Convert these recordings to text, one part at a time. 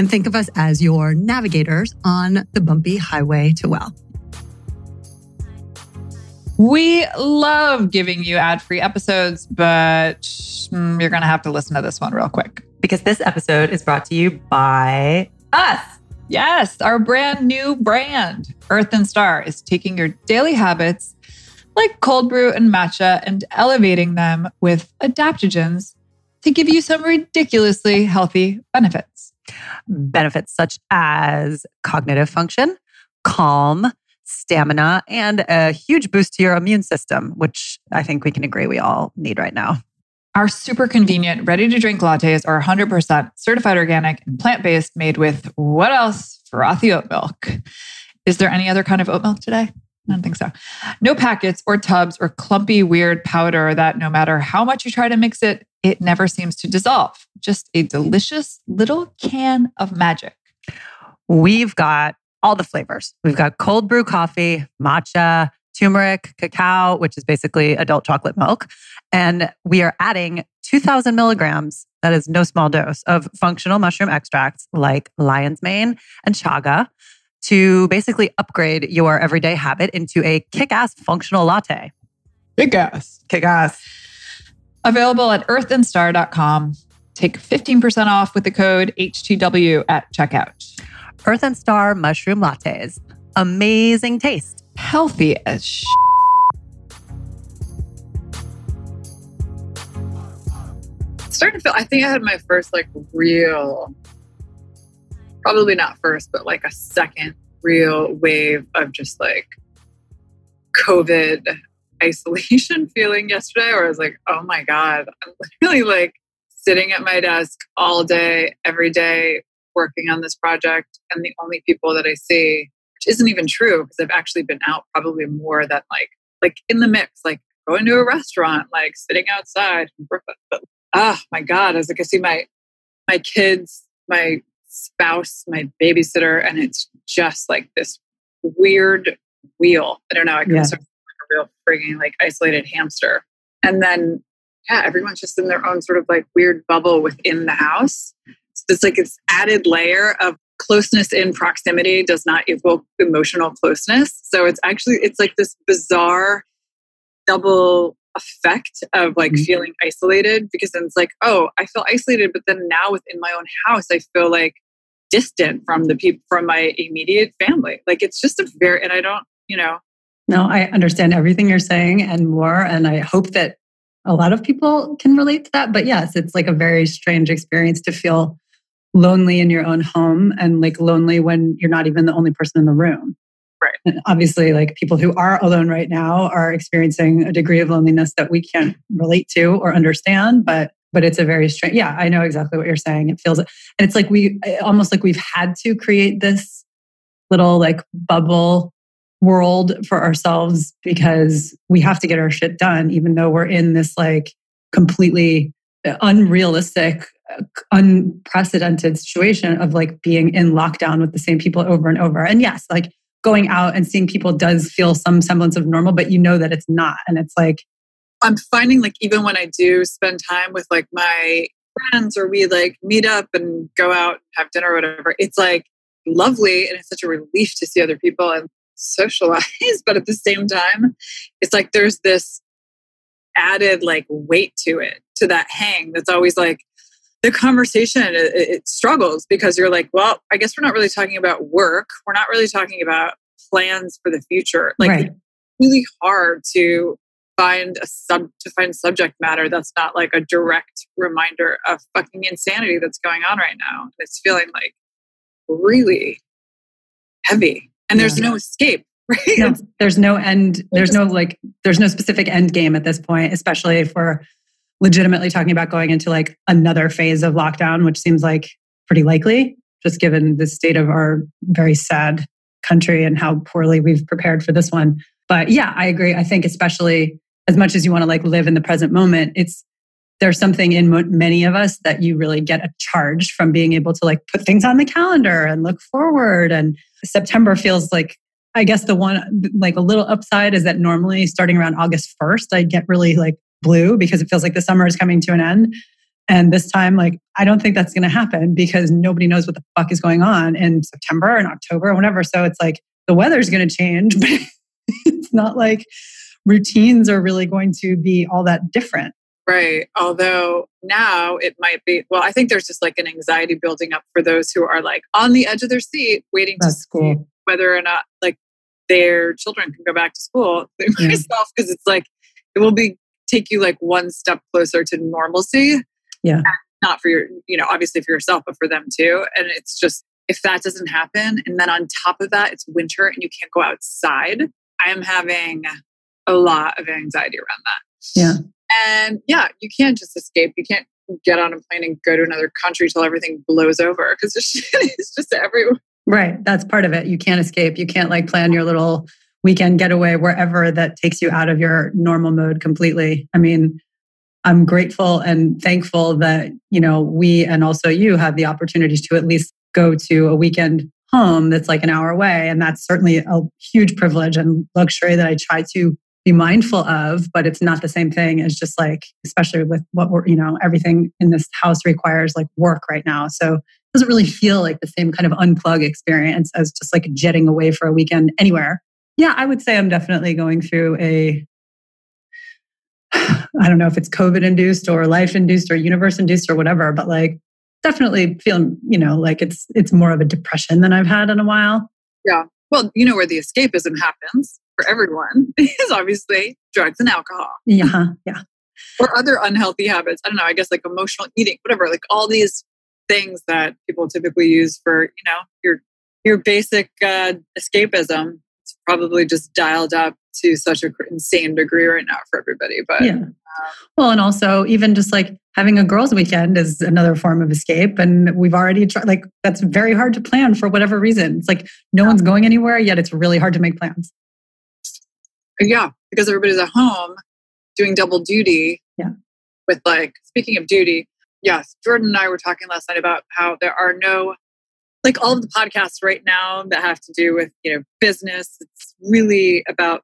And think of us as your navigators on the bumpy highway to well. We love giving you ad free episodes, but mm, you're going to have to listen to this one real quick. Because this episode is brought to you by us. Yes, our brand new brand, Earth and Star, is taking your daily habits like cold brew and matcha and elevating them with adaptogens to give you some ridiculously healthy benefits. Benefits such as cognitive function, calm, stamina, and a huge boost to your immune system, which I think we can agree we all need right now. Our super convenient, ready to drink lattes are 100% certified organic and plant based, made with what else? Frothy oat milk. Is there any other kind of oat milk today? I don't think so. No packets or tubs or clumpy, weird powder that no matter how much you try to mix it, it never seems to dissolve. Just a delicious little can of magic. We've got all the flavors. We've got cold brew coffee, matcha, turmeric, cacao, which is basically adult chocolate milk. And we are adding 2000 milligrams, that is no small dose, of functional mushroom extracts like lion's mane and chaga to basically upgrade your everyday habit into a kick ass functional latte. Kick ass. Kick ass. Available at earthandstar.com. Take 15% off with the code HTW at checkout. Earth and Star mushroom lattes. Amazing taste. Healthy as sh- starting to feel I think I had my first like real probably not first, but like a second real wave of just like COVID isolation feeling yesterday where I was like, oh my God, I'm literally like sitting at my desk all day, every day, working on this project. And the only people that I see, which isn't even true because I've actually been out probably more than like, like in the mix, like going to a restaurant, like sitting outside. But oh my God, I was like, I see my, my kids, my spouse, my babysitter, and it's just like this weird wheel. I don't know. I can Yeah. sort of real frigging like isolated hamster. And then, yeah, everyone's just in their own sort of like weird bubble within the house. So it's like this added layer of closeness in proximity does not equal emotional closeness. So it's actually it's like this bizarre double effect of like Mhm. feeling isolated because then it's like, oh, I feel isolated, but then now within my own house, I feel like distant from the people from my immediate family. Like it's just a very and I don't, you know, No, I understand everything you're saying and more. And I hope that a lot of people can relate to that. But yes, it's like a very strange experience to feel lonely in your own home and like lonely when you're not even the only person in the room. Right. And obviously, like people who are alone right now are experiencing a degree of loneliness that we can't relate to or understand. But but it's a very strange. Yeah, I know exactly what you're saying. It feels and it's like we almost like we've had to create this little like bubble world for ourselves because we have to get our shit done, even though we're in this like completely unrealistic, unprecedented situation of like being in lockdown with the same people over and over. And yes, like going out and seeing people does feel some semblance of normal, but you know that it's not. And it's like, I'm finding like even when I do spend time with like my friends or we like meet up and go out and have dinner or whatever, it's like lovely and it's such a relief to see other people and socialize. But at the same time, it's like there's this added like weight to it, to that hang that's always like the conversation it, it struggles because you're like, well, I guess we're not really talking about work. We're not really talking about plans for the future. Like Right. it's really hard to find a sub to find subject matter that's not like a direct reminder of fucking insanity that's going on right now. It's feeling like really heavy. And there's Yeah. no escape, right? no, there's no end, there's no like, there's no specific end game at this point, especially if we're legitimately talking about going into like another phase of lockdown, which seems like pretty likely. just given the state of our very sad country and how poorly we've prepared for this one. But yeah, I agree. I think especially as much as you want to like live in the present moment, it's there's something in many of us that you really get a charge from being able to like put things on the calendar and look forward. And September feels like, I guess the one like a little upside is that normally starting around August 1st, I get really like blue because it feels like the summer is coming to an end. And this time, like, I don't think that's going to happen because nobody knows what the fuck is going on in September and October or whatever. So it's like the weather's going to change, but it's not like routines are really going to be all that different. Right. Although now it might be, well, I think there's just like an anxiety building up for those who are like on the edge of their seat waiting That's to see cool. whether or not like their children can go back to school. Yeah. Myself, because it's like, it will be take you like one step closer to normalcy. Yeah. Not for your, you know, obviously for yourself, but for them too. And it's just, if that doesn't happen, and then on top of that, it's winter and you can't go outside, I am having a lot of anxiety around that. Yeah. And yeah, you can't just escape. You can't get on a plane and go to another country till everything blows over because it's just everywhere. Right. That's part of it. You can't escape. You can't like plan your little weekend getaway wherever that takes you out of your normal mode completely. I mean, I'm grateful and thankful that, you know, we and also you have the opportunities to at least go to a weekend home that's like an hour away. And that's certainly a huge privilege and luxury that I try to be mindful of, but it's not the same thing as just like, especially with what we're, you know, everything in this house requires like work right now. So it doesn't really feel like the same kind of unplug experience as just like jetting away for a weekend anywhere. Yeah, I would say I'm definitely going through a, I don't know if it's COVID induced or life induced or universe induced or whatever, but like definitely feeling, you know, like it's it's more of a depression than I've had in a while. Yeah. Well, you know where the escapism happens for everyone is obviously drugs and alcohol. Yeah, yeah. Or other unhealthy habits. I don't know, I guess like emotional eating, whatever, like all these things that people typically use for, you know, your your basic uh, escapism. It's probably just dialed up to such an insane degree right now for everybody. But yeah. Um, well, and also even just like having a girls' weekend is another form of escape. And we've already tried, like, that's very hard to plan for whatever reason. It's like no one's going anywhere, yet it's really hard to make plans. Yeah, because everybody's at home doing double duty. Yeah. With like, speaking of duty, yes, Jordan and I were talking last night about how there are no, like all of the podcasts right now that have to do with, you know, business. It's really about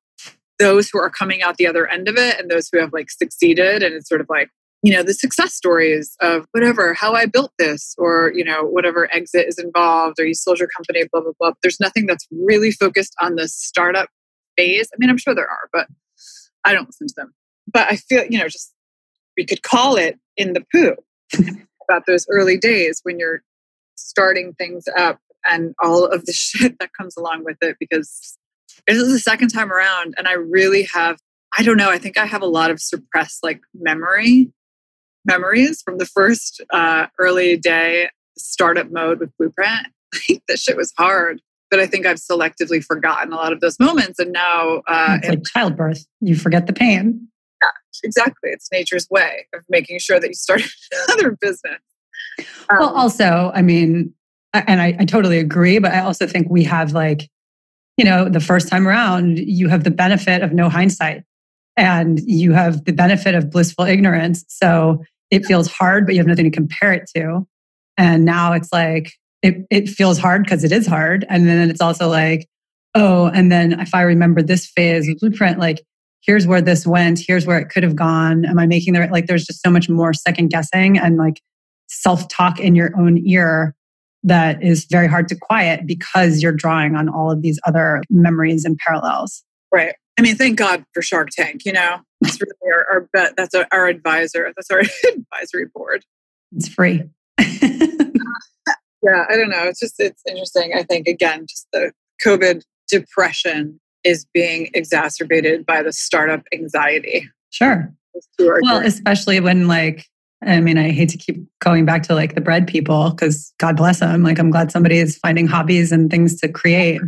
those who are coming out the other end of it and those who have like succeeded. And it's sort of like, you know, the success stories of whatever, how I built this, or, you know, whatever exit is involved, or you sold your company, blah, blah, blah. There's nothing that's really focused on the startup phase. I mean, I'm sure there are, but I don't listen to them. But I feel, you know, just we could call it in the poo about those early days when you're starting things up and all of the shit that comes along with it because this is the second time around and I really have I don't know, I think I have a lot of suppressed like memory memories from the first uh, early day startup mode with Blueprint. that shit was hard but I think I've selectively forgotten a lot of those moments. And now, uh, it's like childbirth, you forget the pain. Yeah, exactly. It's nature's way of making sure that you start another business. Um, well, also, I mean, and I, I totally agree, but I also think we have like, you know, the first time around, you have the benefit of no hindsight and you have the benefit of blissful ignorance. So it feels hard, but you have nothing to compare it to. And now it's like, it, it feels hard because it is hard. And then it's also like, oh, and then if I remember this phase of blueprint, like, here's where this went, here's where it could have gone. Am I making the right? Like, there's just so much more second guessing and like self talk in your own ear that is very hard to quiet because you're drawing on all of these other memories and parallels. Right. I mean, thank God for Shark Tank, you know, that's really our, our that's our, our advisor. That's our advisory board. It's free. yeah i don't know. It's just it's interesting i think again just the covid depression is being exacerbated by the startup anxiety. Sure. Well especially when like i mean i hate to keep going back to like the bread people because god bless them like i'm glad somebody is finding hobbies and things to create.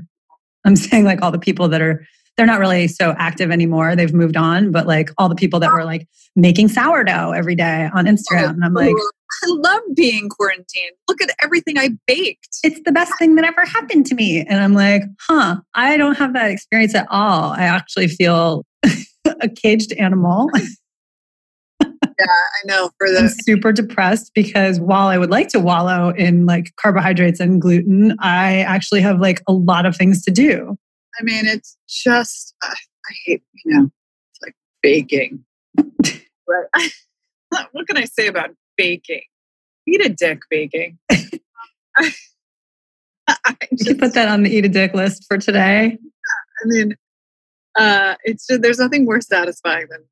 I'm saying like all the people that are they're not really so active anymore. They've moved on, but like all the people that were like making sourdough every day on Instagram. And I'm like, oh, I love being quarantined. Look at everything I baked. it's the best thing that ever happened to me. And I'm like, huh, I don't have that experience at all. I actually feel a caged animal. Yeah, I know for I'm the super depressed because while I would like to wallow in like carbohydrates and gluten, I actually have like a lot of things to do. I mean, it's just, I, I hate, you know, it's like baking. what can I say about baking? Eat a dick baking. I, I You just- could put that on the eat a dick list for today. I mean, uh, it's just, there's nothing more satisfying than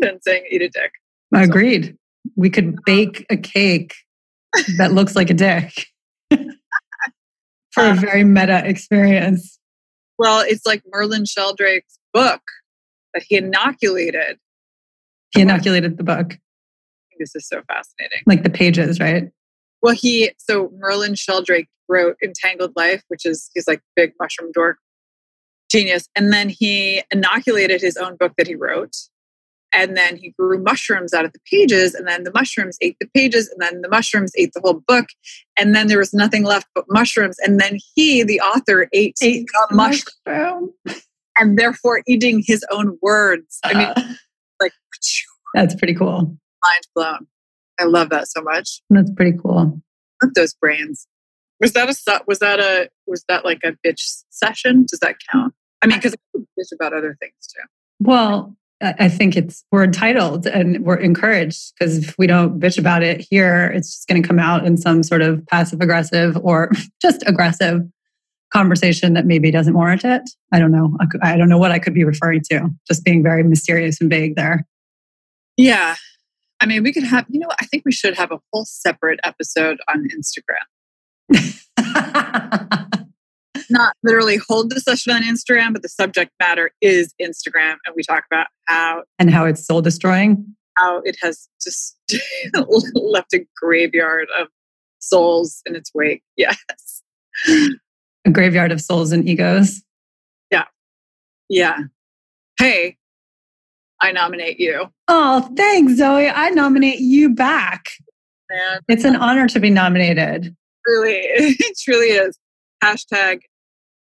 than saying eat a dick. Agreed. We could bake a cake that looks like a dick for a very meta experience. Well, it's like Merlin Sheldrake's book that he inoculated. He inoculated the book, This is so fascinating. like the pages, right? Well, he so Merlin Sheldrake wrote Entangled Life, which is he's like big mushroom dork genius, and then he inoculated his own book that he wrote, and then he grew mushrooms out of the pages, and then the mushrooms ate the pages, and then the mushrooms ate the whole book, and then there was nothing left but mushrooms, and then he, the author, ate, Ate the mushroom, mushroom. and therefore eating his own words. I mean, Uh, like that's pretty cool. mind blown. I love that so much. That's pretty cool. Love those brains. Was that a was that a was that like a bitch session? Does that count? I mean, because I bitch about other things too. Well, I think it's we're entitled and we're encouraged because if we don't bitch about it here, it's just going to come out in some sort of passive aggressive or just aggressive conversation that maybe doesn't warrant it. I don't know. I don't know what I could be referring to. Just being very mysterious and vague there. Yeah, I mean, we could have. You know, I think we should have a whole separate episode on Instagram. Not literally hold the session on Instagram, but the subject matter is Instagram, and we talk about how and how it's soul destroying. how it has just left a graveyard of souls in its wake. Yes. A graveyard of souls and egos. Yeah. Yeah. Hey, I nominate you. Oh, thanks, Zoe. I nominate you back. Man, It's an honor to be nominated. really, it truly is. Hashtag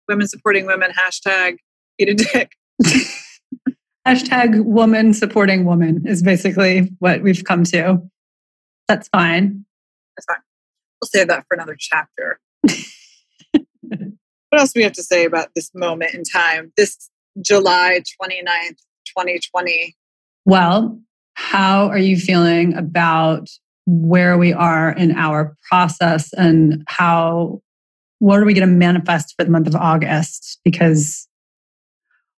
women supporting women. Hashtag eat a dick. Hashtag woman supporting woman is basically what we've come to. That's fine. That's fine. We'll save that for another chapter. what else do we have to say about this moment in time? This July 29th, 2020. Well, how are you feeling about where we are in our process and how, what are we going to manifest for the month of August? Because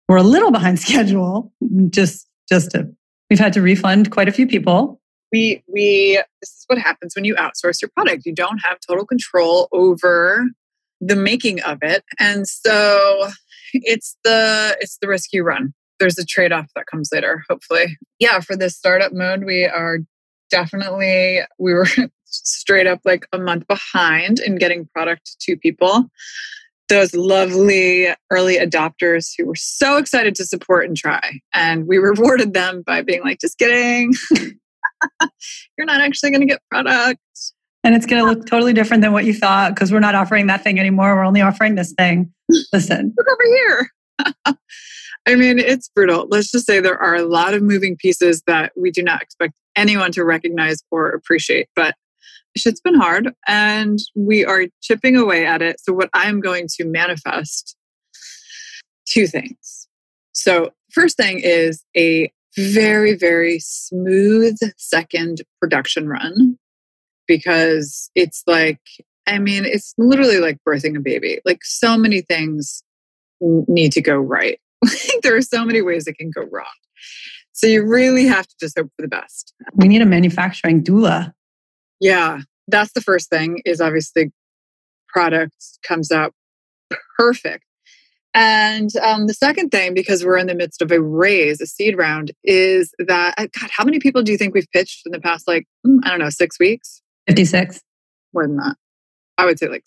we're a little behind schedule. Just, just to, we've had to refund quite a few people. we we this is what happens when you outsource your product you don't have total control over the making of it and so it's the it's the risk you run there's a trade-off that comes later hopefully yeah for this startup mode we are definitely we were straight up like a month behind in getting product to people those lovely early adopters who were so excited to support and try and we rewarded them by being like just kidding you're not actually going to get product. And it's going to look totally different than what you thought because we're not offering that thing anymore. We're only offering this thing. Listen, Look over here. I mean, it's brutal. Let's just say there are a lot of moving pieces that we do not expect anyone to recognize or appreciate, but shit's been hard and we are chipping away at it. So, what I'm going to manifest two things. So, first thing is a very, very smooth second production run because it's like, I mean, it's literally like birthing a baby. Like, so many things need to go right. there are so many ways it can go wrong. So, you really have to just hope for the best. we need a manufacturing doula. Yeah, that's the first thing is obviously product comes out perfect. And um, the second thing, because we're in the midst of a raise, a seed round, is that, uh, God, how many people do you think we've pitched in the past, like, mm, I don't know, six weeks? 56. More than that. I would say like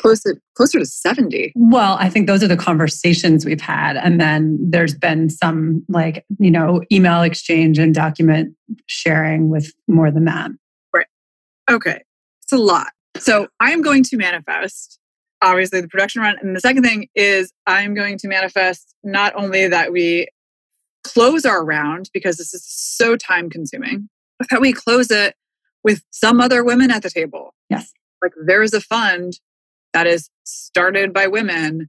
closer closer to 70. Well, I think those are the conversations we've had. And then there's been some like, you know, email exchange and document sharing with more than that. Right. Okay. It's a lot. So I am going to manifest obviously the production run. And the second thing is I'm going to manifest not only that we close our round because this is so time consuming, but that we close it with some other women at the table. Yes. Like there is a fund that is started by women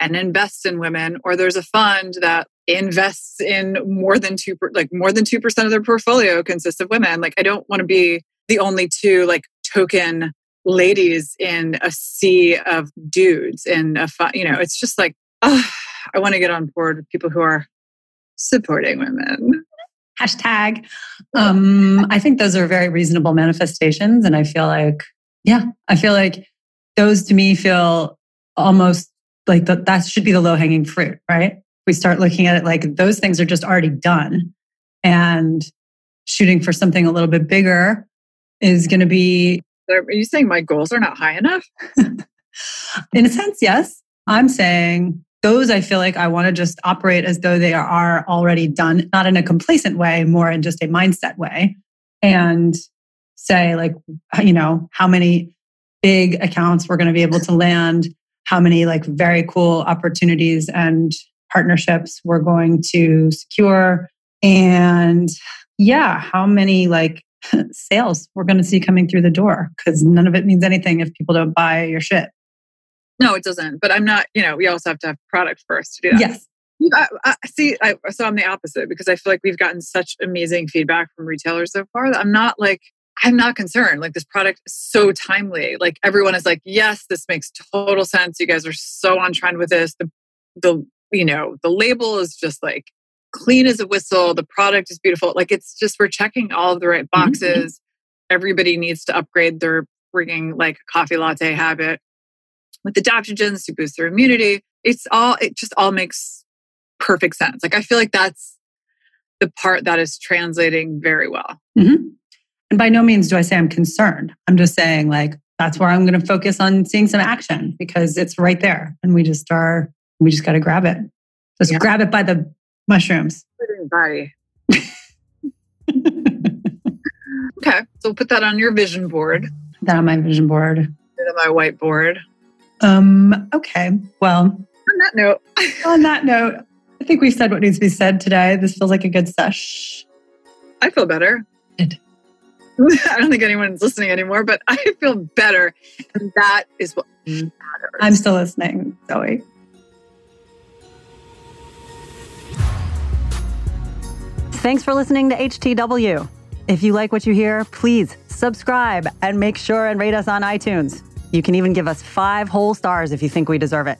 and invests in women, or there's a fund that invests in more than two, like more than 2% of their portfolio consists of women. Like I don't want to be the only two like token ladies in a sea of dudes in a fu- you know it's just like oh, i want to get on board with people who are supporting women Hashtag. Um, I think those are very reasonable manifestations. And I feel like, yeah, I feel like those to me feel almost like the, that should be the low hanging fruit, right? We start looking at it like those things are just already done. And shooting for something a little bit bigger is going to be are you saying my goals are not high enough in a sense yes i'm saying those i feel like i want to just operate as though they are already done not in a complacent way more in just a mindset way and say like you know how many big accounts we're going to be able to land how many like very cool opportunities and partnerships we're going to secure and yeah how many like sales we're going to see coming through the door because none of it means anything if people don't buy your shit. No, it doesn't. But I'm not, you know, we also have to have product first to do that. Yes. I, I, see, I, so I'm the opposite because I feel like we've gotten such amazing feedback from retailers so far that I'm not like, I'm not concerned. Like this product is so timely. Like everyone is like, yes, this makes total sense. You guys are so on trend with this. The, the, you know, the label is just like clean as a whistle. The product is beautiful. Like it's just we're checking all of the right mm-hmm. boxes. Mm-hmm. Everybody needs to upgrade their freaking like coffee latte habit with adaptogens to boost their immunity. It's all it just all makes perfect sense. Like I feel like that's the part that is translating very well. Mm-hmm. And by no means do I say I'm concerned. I'm just saying like that's where I'm going to focus on seeing some action because it's right there, and we just are. We just got to grab it. Just yeah. grab it by the mushrooms. Body. okay, so we'll put that on your vision board. That on my vision board. on my whiteboard. Um. Okay. Well. On that note. on that note, I think we've said what needs to be said today. This feels like a good sesh. I feel better. Good. I don't think anyone's listening anymore, but I feel better. And that is what matters. I'm still listening, Zoe. Thanks for listening to HTW. If you like what you hear, please subscribe and make sure and rate us on iTunes. You can even give us five whole stars if you think we deserve it.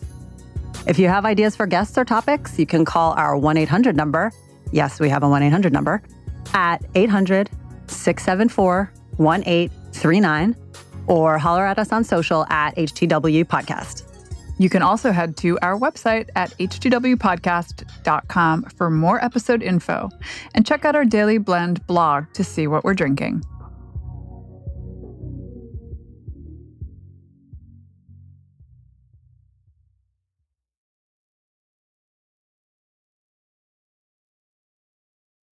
If you have ideas for guests or topics, you can call our 1 800 number. Yes, we have a 1 800 number at 800 674 1839 or holler at us on social at HTW Podcast. You can also head to our website at h2wpodcast.com for more episode info and check out our Daily Blend blog to see what we're drinking.